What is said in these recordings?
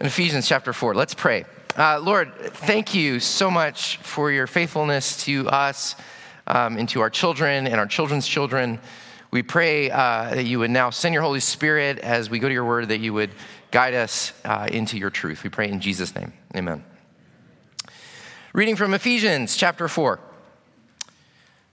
in Ephesians chapter 4. Let's pray. Uh, Lord, thank you so much for your faithfulness to us um, and to our children and our children's children. We pray uh, that you would now send your Holy Spirit as we go to your word, that you would guide us uh, into your truth. We pray in Jesus' name. Amen. Reading from Ephesians chapter 4.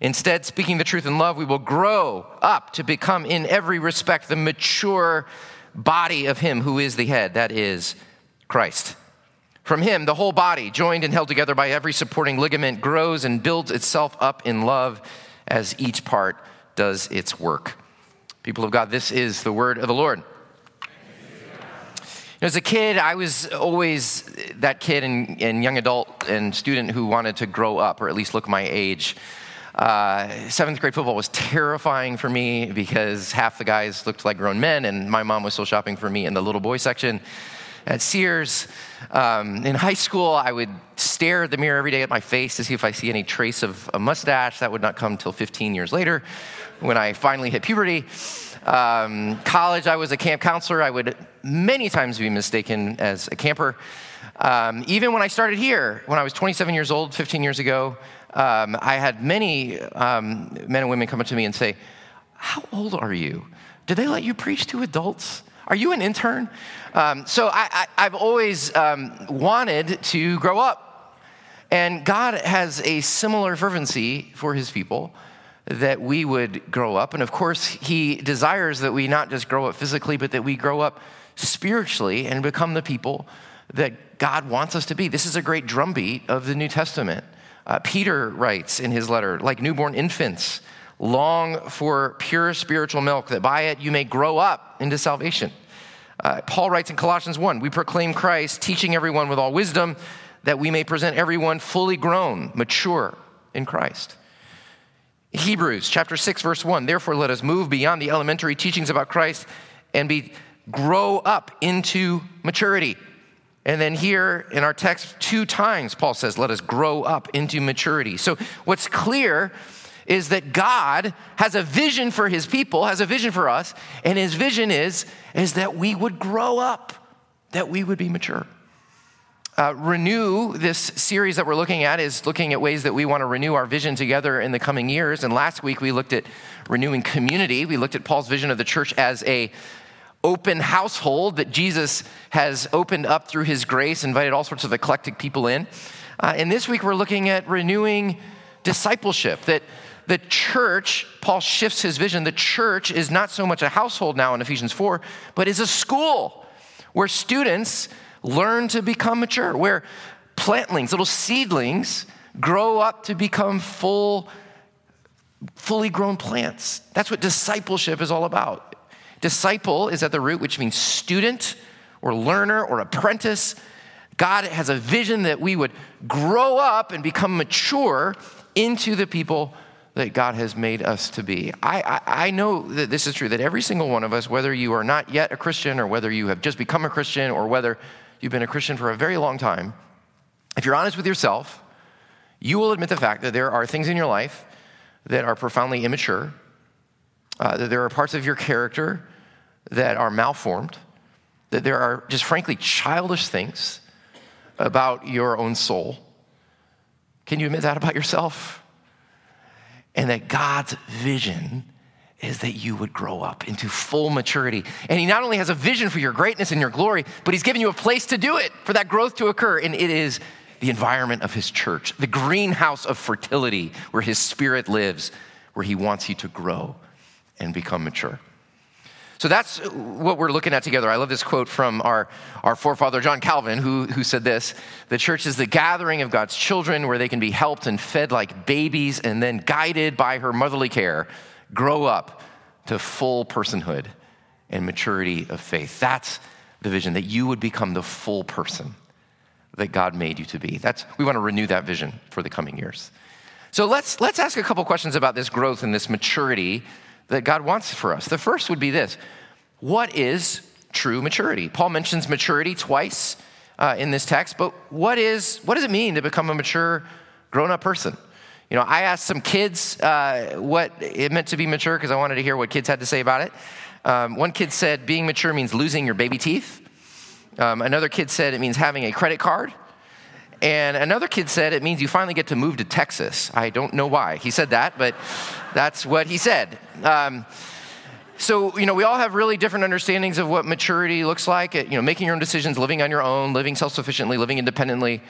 Instead, speaking the truth in love, we will grow up to become, in every respect, the mature body of Him who is the head, that is Christ. From Him, the whole body, joined and held together by every supporting ligament, grows and builds itself up in love as each part does its work. People of God, this is the word of the Lord. As a kid, I was always that kid and, and young adult and student who wanted to grow up, or at least look my age. Uh, seventh grade football was terrifying for me because half the guys looked like grown men, and my mom was still shopping for me in the little boy section at Sears. Um, in high school, I would stare at the mirror every day at my face to see if I see any trace of a mustache. That would not come until 15 years later when I finally hit puberty. Um, college, I was a camp counselor. I would many times be mistaken as a camper. Um, even when I started here, when I was 27 years old, 15 years ago, um, I had many um, men and women come up to me and say, How old are you? Did they let you preach to adults? Are you an intern? Um, so I, have always um, wanted to grow up. And God has a similar fervency for his people that we would grow up. And of course, he desires that we not just grow up physically, but that we grow up spiritually and become the people that God wants us to be. This is a great drumbeat of the New Testament. Uh, Peter writes in his letter, like newborn infants, long for pure spiritual milk, that by it you may grow up into salvation. Uh, Paul writes in Colossians 1 We proclaim Christ, teaching everyone with all wisdom, that we may present everyone fully grown, mature in Christ. Hebrews chapter 6, verse 1 Therefore, let us move beyond the elementary teachings about Christ and be grow up into maturity and then here in our text, two times, Paul says, let us grow up into maturity. So what's clear is that God has a vision for his people, has a vision for us, and his vision is, is that we would grow up, that we would be mature. Uh, renew, this series that we're looking at, is looking at ways that we want to renew our vision together in the coming years. And last week we looked at renewing community. We looked at Paul's vision of the church as a open household that Jesus has opened up through his grace, invited all sorts of eclectic people in. Uh, and this week we're looking at renewing discipleship, that the church, Paul shifts his vision, the church is not so much a household now in Ephesians 4, but is a school where students learn to become mature, where plantlings, little seedlings, grow up to become full, fully grown plants. That's what discipleship is all about. Disciple is at the root, which means student or learner or apprentice. God has a vision that we would grow up and become mature into the people that God has made us to be. I, I, I, know that this is true, that every single one of us, whether you are not yet a Christian or whether you have just become a Christian or whether you've been a Christian for a very long time, if you're honest with yourself, you will admit the fact that there are things in your life that are profoundly immature, uh, that there are parts of your character that are malformed, that there are just frankly childish things about your own soul. Can you admit that about yourself? And that God's vision is that you would grow up into full maturity. And He not only has a vision for your greatness and your glory, but He's given you a place to do it, for that growth to occur. And it is the environment of His church, the greenhouse of fertility where His Spirit lives, where He wants you to grow and become mature. So that's what we're looking at together. I love this quote from our, our forefather, John Calvin, who, who said this The church is the gathering of God's children where they can be helped and fed like babies and then guided by her motherly care, grow up to full personhood and maturity of faith. That's the vision that you would become the full person that God made you to be. That's, we want to renew that vision for the coming years. So let's, let's ask a couple questions about this growth and this maturity that God wants for us. The first would be this What is true maturity? Paul mentions maturity twice uh, in this text, but what, is, what does it mean to become a mature, grown up person? You know, I asked some kids uh, what it meant to be mature because I wanted to hear what kids had to say about it. Um, one kid said being mature means losing your baby teeth. Um, another kid said it means having a credit card. And another kid said it means you finally get to move to Texas. I don't know why he said that, but that's what he said. Um, so, you know, we all have really different understandings of what maturity looks like. You know, making your own decisions, living on your own, living self sufficiently, living independently.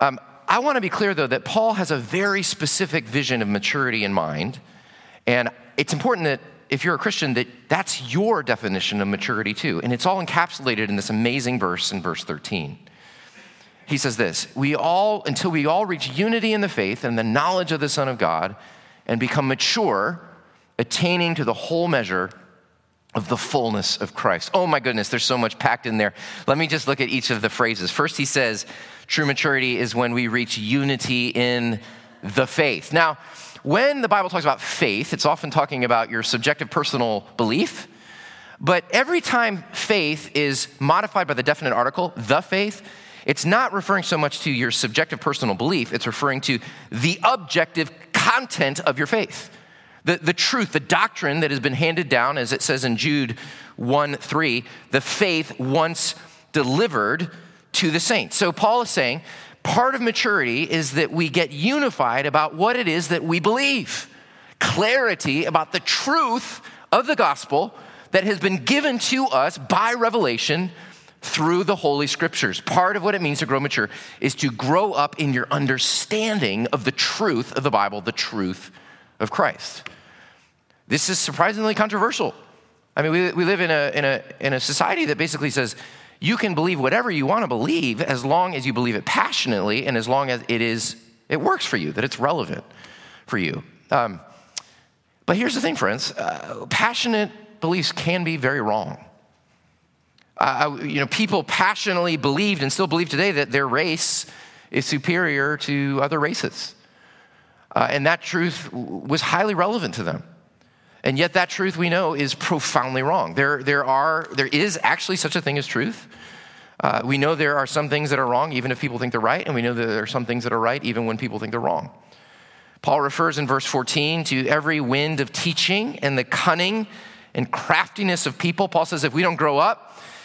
Um, I want to be clear, though, that Paul has a very specific vision of maturity in mind. And it's important that if you're a Christian, that that's your definition of maturity too. And it's all encapsulated in this amazing verse in verse 13. He says this We all, until we all reach unity in the faith and the knowledge of the Son of God and become mature, attaining to the whole measure of the fullness of Christ. Oh my goodness, there's so much packed in there. Let me just look at each of the phrases. First, he says, True maturity is when we reach unity in the faith. Now, when the Bible talks about faith, it's often talking about your subjective personal belief. But every time faith is modified by the definite article, the faith, it's not referring so much to your subjective personal belief, it's referring to the objective content of your faith. The, the truth, the doctrine that has been handed down, as it says in Jude 1 3, the faith once delivered to the saints. So Paul is saying part of maturity is that we get unified about what it is that we believe, clarity about the truth of the gospel that has been given to us by revelation through the Holy Scriptures. Part of what it means to grow mature is to grow up in your understanding of the truth of the Bible, the truth of Christ. This is surprisingly controversial. I mean, we, we live in a, in, a, in a society that basically says you can believe whatever you want to believe as long as you believe it passionately and as long as it is it works for you that it's relevant for you um, but here's the thing friends uh, passionate beliefs can be very wrong you know people passionately believed and still believe today that their race is superior to other races uh, and that truth was highly relevant to them and yet that truth we know is profoundly wrong. There, there, are, there is actually such a thing as truth. Uh, we know there are some things that are wrong, even if people think they're right, and we know that there are some things that are right, even when people think they're wrong. Paul refers in verse 14 to every wind of teaching and the cunning and craftiness of people. Paul says if we don't grow up,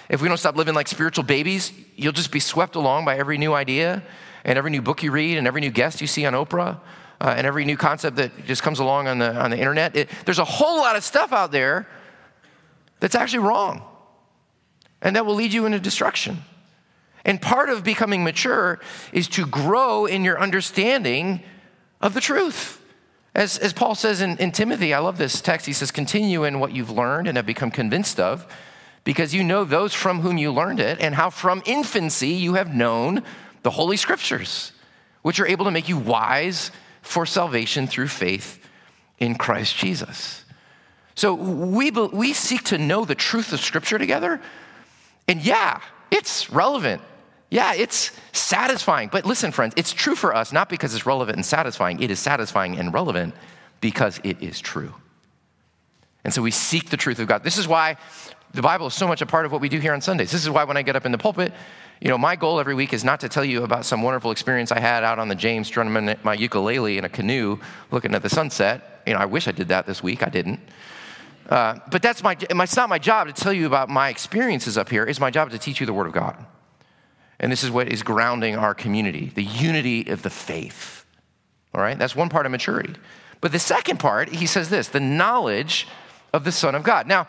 if we don't stop living like spiritual babies, you'll just be swept along by every new idea and every new book you read and every new guest you see on Oprah uh, and every new concept that just comes along on the, on the internet. It, there's a whole lot of stuff out there that's actually wrong and that will lead you into destruction. And part of becoming mature is to grow in your understanding of the truth. As, as Paul says in, in Timothy, I love this text. He says, Continue in what you've learned and have become convinced of, because you know those from whom you learned it, and how from infancy you have known the Holy Scriptures, which are able to make you wise for salvation through faith in Christ Jesus. So we, we seek to know the truth of Scripture together. And yeah, it's relevant. Yeah, it's satisfying. But listen, friends, it's true for us not because it's relevant and satisfying. It is satisfying and relevant because it is true. And so we seek the truth of God. This is why the Bible is so much a part of what we do here on Sundays. This is why when I get up in the pulpit, you know, my goal every week is not to tell you about some wonderful experience I had out on the James strumming my ukulele in a canoe looking at the sunset. You know, I wish I did that this week. I didn't. Uh, but that's my, it's not my job to tell you about my experiences up here. It's my job to teach you the Word of God. And this is what is grounding our community the unity of the faith. All right? That's one part of maturity. But the second part, he says this the knowledge of the Son of God. Now,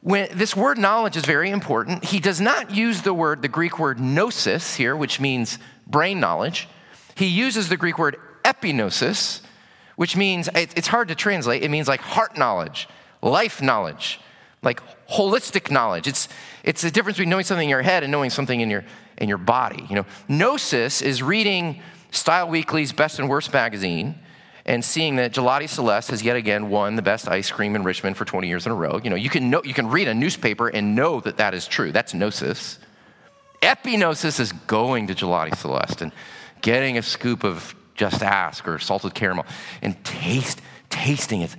when this word knowledge is very important, he does not use the word, the Greek word gnosis here, which means brain knowledge. He uses the Greek word epignosis, which means, it's hard to translate, it means like heart knowledge, life knowledge, like holistic knowledge. It's, it's the difference between knowing something in your head and knowing something in your, in your body. You know, gnosis is reading Style Weekly's Best and Worst magazine and seeing that Gelati Celeste has yet again won the best ice cream in Richmond for 20 years in a row. You know, you can, know, you can read a newspaper and know that that is true. That's gnosis. Epignosis is going to Gelati Celeste and getting a scoop of Just Ask or salted caramel and taste, tasting it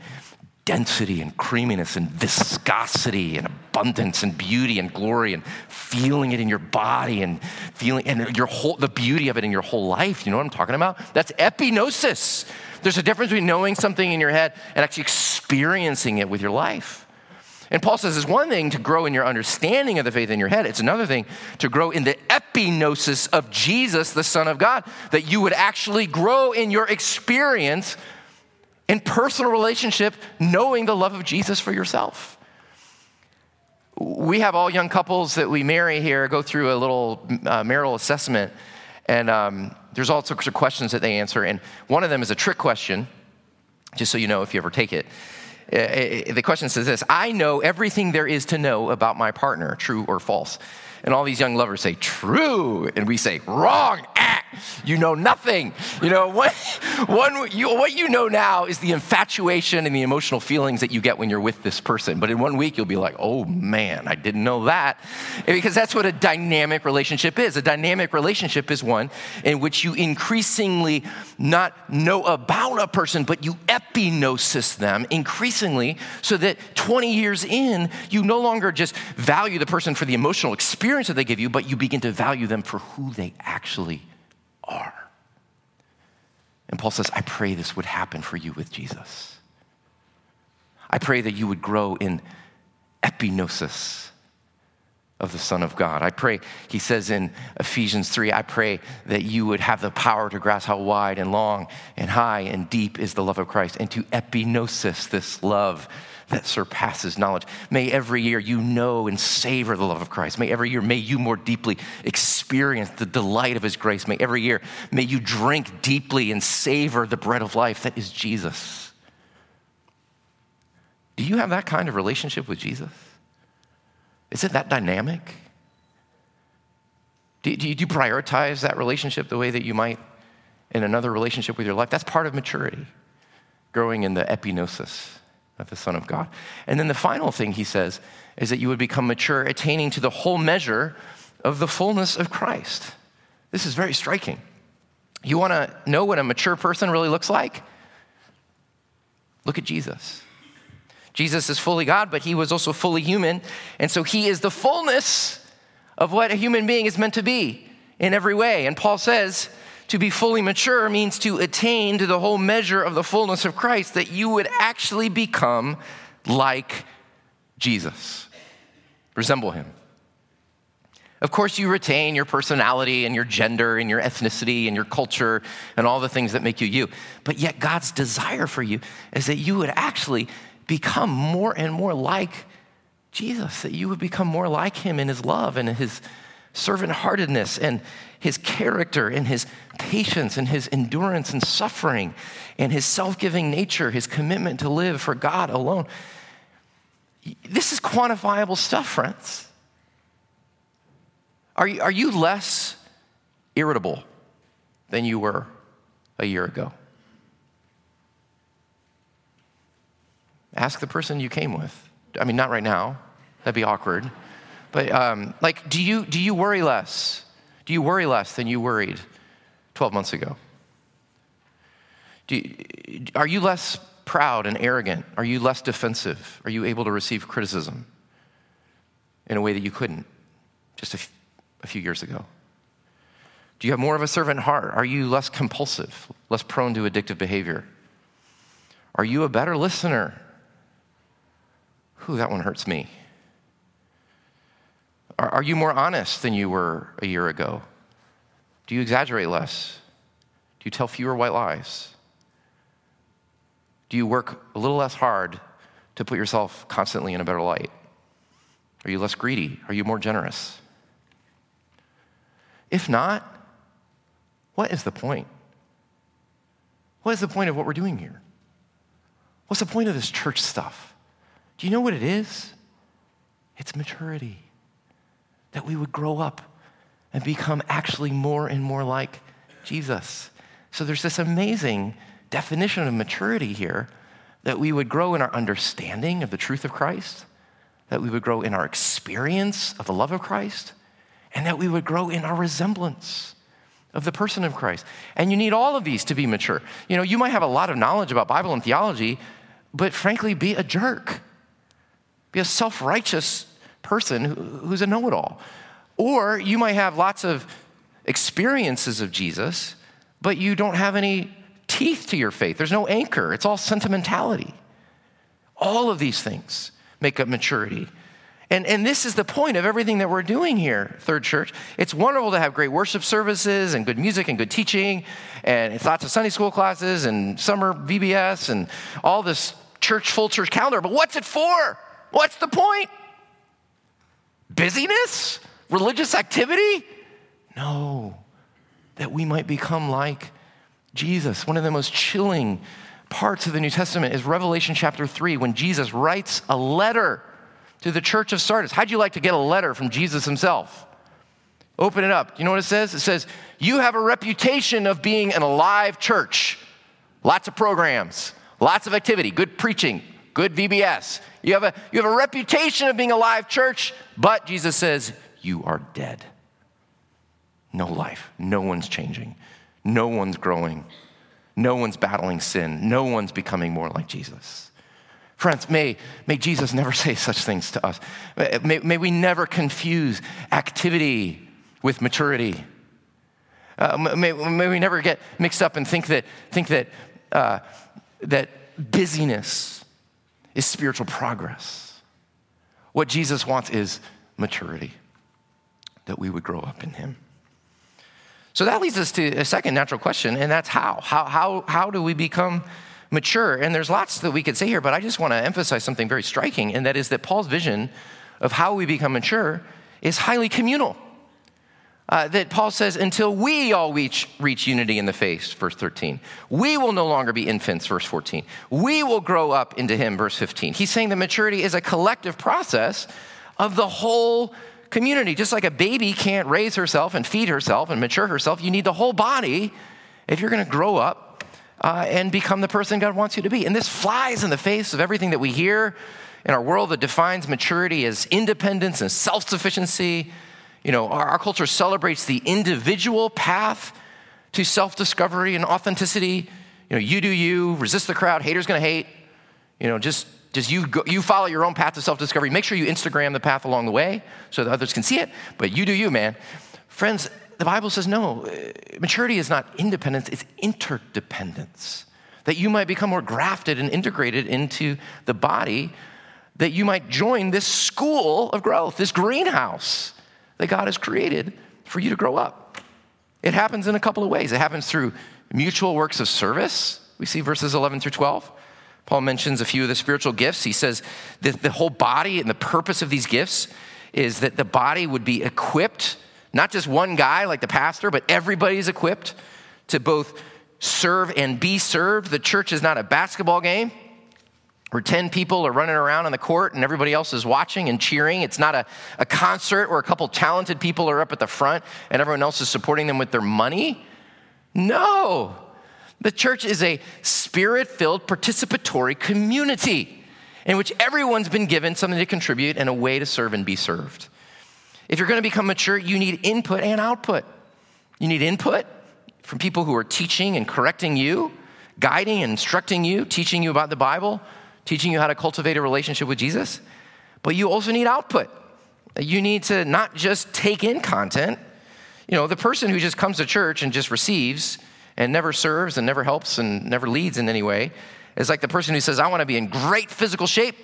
density and creaminess and viscosity and abundance and beauty and glory and feeling it in your body and feeling and your whole the beauty of it in your whole life. You know what I'm talking about? That's epignosis. There's a difference between knowing something in your head and actually experiencing it with your life. And Paul says it's one thing to grow in your understanding of the faith in your head, it's another thing to grow in the epignosis of Jesus, the Son of God, that you would actually grow in your experience in personal relationship, knowing the love of Jesus for yourself. We have all young couples that we marry here go through a little uh, marital assessment, and um, there's all sorts of questions that they answer. And one of them is a trick question, just so you know if you ever take it. Uh, the question says this I know everything there is to know about my partner, true or false. And all these young lovers say, true. And we say, wrong. Ah, you know nothing. You know, what, one, you, what you know now is the infatuation and the emotional feelings that you get when you're with this person. But in one week, you'll be like, oh man, I didn't know that. Because that's what a dynamic relationship is. A dynamic relationship is one in which you increasingly not know about a person, but you epignosis them increasingly so that 20 years in, you no longer just value the person for the emotional experience that they give you, but you begin to value them for who they actually are. And Paul says, I pray this would happen for you with Jesus. I pray that you would grow in epignosis of the Son of God. I pray, he says in Ephesians 3, I pray that you would have the power to grasp how wide and long and high and deep is the love of Christ, and to epignosis this love that surpasses knowledge. May every year you know and savor the love of Christ. May every year, may you more deeply experience the delight of his grace. May every year, may you drink deeply and savor the bread of life that is Jesus. Do you have that kind of relationship with Jesus? Is it that dynamic? Do, do, you, do you prioritize that relationship the way that you might in another relationship with your life? That's part of maturity, growing in the epignosis of the Son of God. And then the final thing he says is that you would become mature, attaining to the whole measure of the fullness of Christ. This is very striking. You want to know what a mature person really looks like? Look at Jesus. Jesus is fully God, but he was also fully human. And so he is the fullness of what a human being is meant to be in every way. And Paul says, to be fully mature means to attain to the whole measure of the fullness of Christ, that you would actually become like Jesus, resemble him. Of course, you retain your personality and your gender and your ethnicity and your culture and all the things that make you you. But yet, God's desire for you is that you would actually become more and more like Jesus, that you would become more like him in his love and his servant heartedness and his character and his patience and his endurance and suffering and his self giving nature, his commitment to live for God alone. This is quantifiable stuff, friends. Are you, are you less irritable than you were a year ago? Ask the person you came with. I mean, not right now, that'd be awkward. But um, like, do you, do you worry less? Do you worry less than you worried 12 months ago? You, are you less proud and arrogant? Are you less defensive? Are you able to receive criticism in a way that you couldn't just a, f- a few years ago? Do you have more of a servant heart? Are you less compulsive, less prone to addictive behavior? Are you a better listener? Whew, that one hurts me. Are, are you more honest than you were a year ago? Do you exaggerate less? Do you tell fewer white lies? Do you work a little less hard to put yourself constantly in a better light? Are you less greedy? Are you more generous? If not, what is the point? What is the point of what we're doing here? What's the point of this church stuff? Do you know what it is? It's maturity that we would grow up and become actually more and more like Jesus. So there's this amazing definition of maturity here that we would grow in our understanding of the truth of Christ, that we would grow in our experience of the love of Christ, and that we would grow in our resemblance of the person of Christ. And you need all of these to be mature. You know, you might have a lot of knowledge about Bible and theology, but frankly, be a jerk. Be a self righteous person who's a know it all. Or you might have lots of experiences of Jesus, but you don't have any teeth to your faith. There's no anchor, it's all sentimentality. All of these things make up maturity. And, and this is the point of everything that we're doing here, Third Church. It's wonderful to have great worship services and good music and good teaching, and lots of Sunday school classes and summer VBS and all this church, full church calendar. But what's it for? What's the point? Busyness? Religious activity? No, that we might become like Jesus. One of the most chilling parts of the New Testament is Revelation chapter 3 when Jesus writes a letter to the church of Sardis. How'd you like to get a letter from Jesus himself? Open it up. You know what it says? It says, You have a reputation of being an alive church. Lots of programs, lots of activity, good preaching, good VBS. You have a, you have a reputation of being a live church, but Jesus says, You are dead. No life. No one's changing. No one's growing. No one's battling sin. No one's becoming more like Jesus. Friends, may, may Jesus never say such things to us. May, may we never confuse activity with maturity. Uh, may, may, we never get mixed up and think that, think that, uh, that busyness is spiritual progress. What Jesus wants is maturity, that we would grow up in Him. So that leads us to a second natural question, and that's how. How, how, how do we become mature? And there's lots that we could say here, but I just want to emphasize something very striking, and that is that Paul's vision of how we become mature is highly communal. Uh, that Paul says, until we all reach, reach unity in the faith, verse 13. We will no longer be infants, verse 14. We will grow up into him, verse 15. He's saying that maturity is a collective process of the whole community. Just like a baby can't raise herself and feed herself and mature herself, you need the whole body if you're going to grow up uh, and become the person God wants you to be. And this flies in the face of everything that we hear in our world that defines maturity as independence and self sufficiency. You know, our, our culture celebrates the individual path to self discovery and authenticity. You know, you do you, resist the crowd, haters gonna hate. You know, just just you, go, you follow your own path to self discovery. Make sure you Instagram the path along the way so that others can see it, but you do you, man. Friends, the Bible says no, uh, maturity is not independence, it's interdependence. That you might become more grafted and integrated into the body, that you might join this school of growth, this greenhouse that God has created for you to grow up. It happens in a couple of ways. It happens through mutual works of service. We see verses 11 through 12. Paul mentions a few of the spiritual gifts. He says that the whole body and the purpose of these gifts is that the body would be equipped, not just one guy like the pastor, but everybody's equipped to both serve and be served. The church is not a basketball game where 10 people are running around on the court and everybody else is watching and cheering. It's not a, a concert where a couple talented people are up at the front and everyone else is supporting them with their money. No. The church is a spirit filled participatory community in which everyone's been given something to contribute and a way to serve and be served. If you're going to become mature, you need input and output. You need input from people who are teaching and correcting you, guiding and instructing you, teaching you about the Bible, teaching you how to cultivate a relationship with Jesus. But you also need output. You need to not just take in content. You know, the person who just comes to church and just receives and never serves and never helps and never leads in any way is like the person who says, I want to be in great physical shape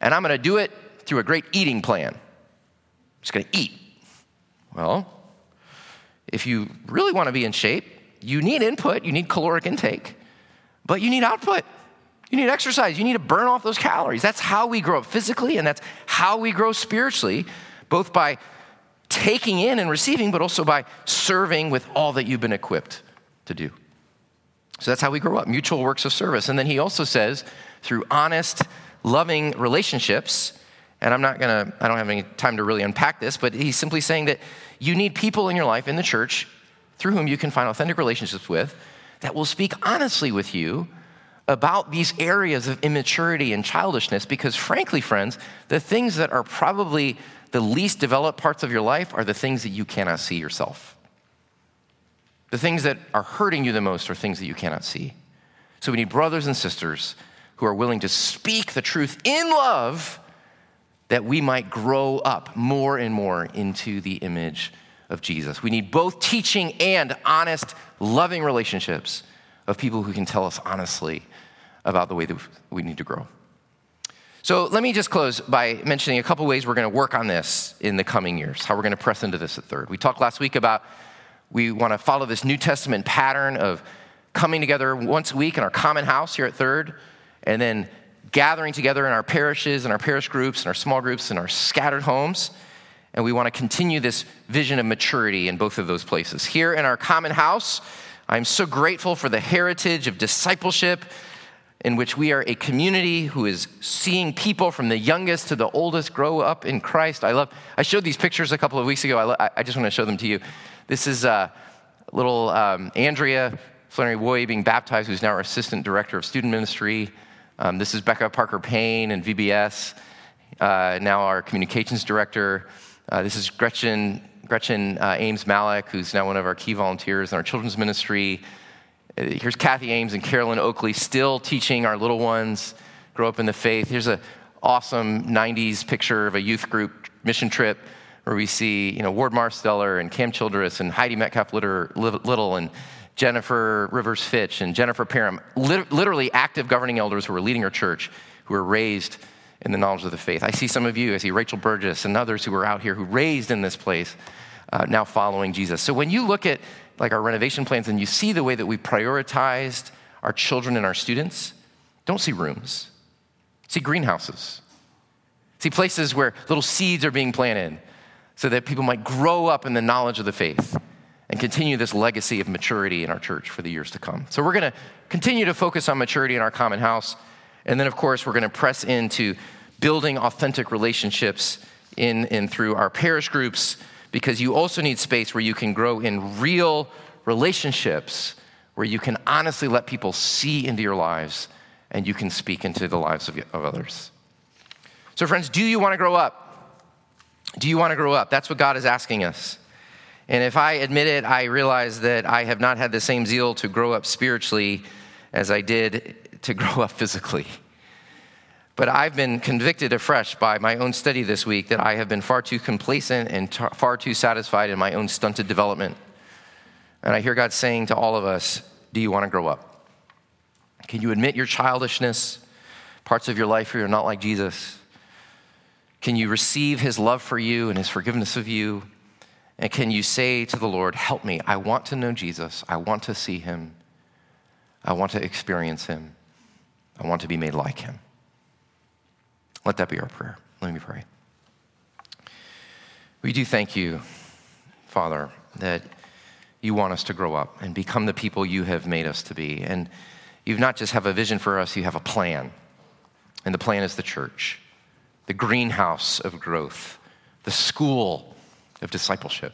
and I'm going to do it through a great eating plan. I'm just going to eat. Well, if you really want to be in shape, you need input, you need caloric intake, but you need output. You need exercise. You need to burn off those calories. That's how we grow up physically, and that's how we grow spiritually, both by taking in and receiving, but also by serving with all that you've been equipped to do. So that's how we grow up mutual works of service. And then he also says, through honest, loving relationships, and I'm not gonna, I don't have any time to really unpack this, but he's simply saying that you need people in your life, in the church, through whom you can find authentic relationships with that will speak honestly with you about these areas of immaturity and childishness because, frankly, friends, the things that are probably the least developed parts of your life are the things that you cannot see yourself. The things that are hurting you the most are things that you cannot see. So we need brothers and sisters who are willing to speak the truth in love that we might grow up more and more into the image of Jesus. We need both teaching and honest, loving relationships of people who can tell us honestly about the way that we need to grow. So let me just close by mentioning a couple ways we're going to work on this in the coming years, how we're going to press into this at third. We talked last week about we want to follow this New Testament pattern of coming together once a week in our common house here at third, and then gathering together in our parishes and our parish groups and our small groups and our scattered homes. And we want to continue this vision of maturity in both of those places. Here in our common house, I'm so grateful for the heritage of discipleship in which we are a community who is seeing people from the youngest to the oldest grow up in Christ. I love, I showed these pictures a couple of weeks ago. I, I just want to show them to you. This is uh, little um, Andrea Flannery Woy being baptized, who's now our assistant director of student ministry. Um, this is Becca Parker Payne and VBS, uh, now our communications director. Uh, this is Gretchen, Gretchen uh, Ames Malik, who's now one of our key volunteers in our children's ministry. Here's Kathy Ames and Carolyn Oakley still teaching our little ones grow up in the faith. Here's an awesome 90s picture of a youth group mission trip where we see you know, Ward Marsteller and Cam Childress and Heidi Metcalf Little and Jennifer Rivers Fitch and Jennifer Parham, literally active governing elders who are leading our church, who are raised in the knowledge of the faith. I see some of you, I see Rachel Burgess and others who are out here who raised in this place, uh, now following Jesus. So when you look at like our renovation plans and you see the way that we prioritized our children and our students, don't see rooms. See greenhouses. See places where little seeds are being planted so that people might grow up in the knowledge of the faith and continue this legacy of maturity in our church for the years to come. So we're going to continue to focus on maturity in our common house. And then, of course, we're going to press into building authentic relationships in and through our parish groups because you also need space where you can grow in real relationships, where you can honestly let people see into your lives and you can speak into the lives of, of others. So, friends, do you want to grow up? Do you want to grow up? That's what God is asking us. And if I admit it, I realize that I have not had the same zeal to grow up spiritually as I did to grow up physically. But I've been convicted afresh by my own study this week that I have been far too complacent and t- far too satisfied in my own stunted development. And I hear God saying to all of us, Do you want to grow up? Can you admit your childishness, parts of your life where you're not like Jesus? Can you receive his love for you and his forgiveness of you? And can you say to the Lord, Help me, I want to know Jesus, I want to see him, I want to experience him, I want to be made like him? Let that be our prayer. Let me pray. We do thank you, Father, that you want us to grow up and become the people you have made us to be. And you not just have a vision for us, you have a plan. And the plan is the church, the greenhouse of growth, the school of discipleship.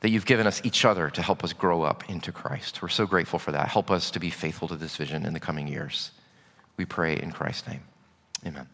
That you've given us each other to help us grow up into Christ. We're so grateful for that. Help us to be faithful to this vision in the coming years. We pray in Christ's name. Amen.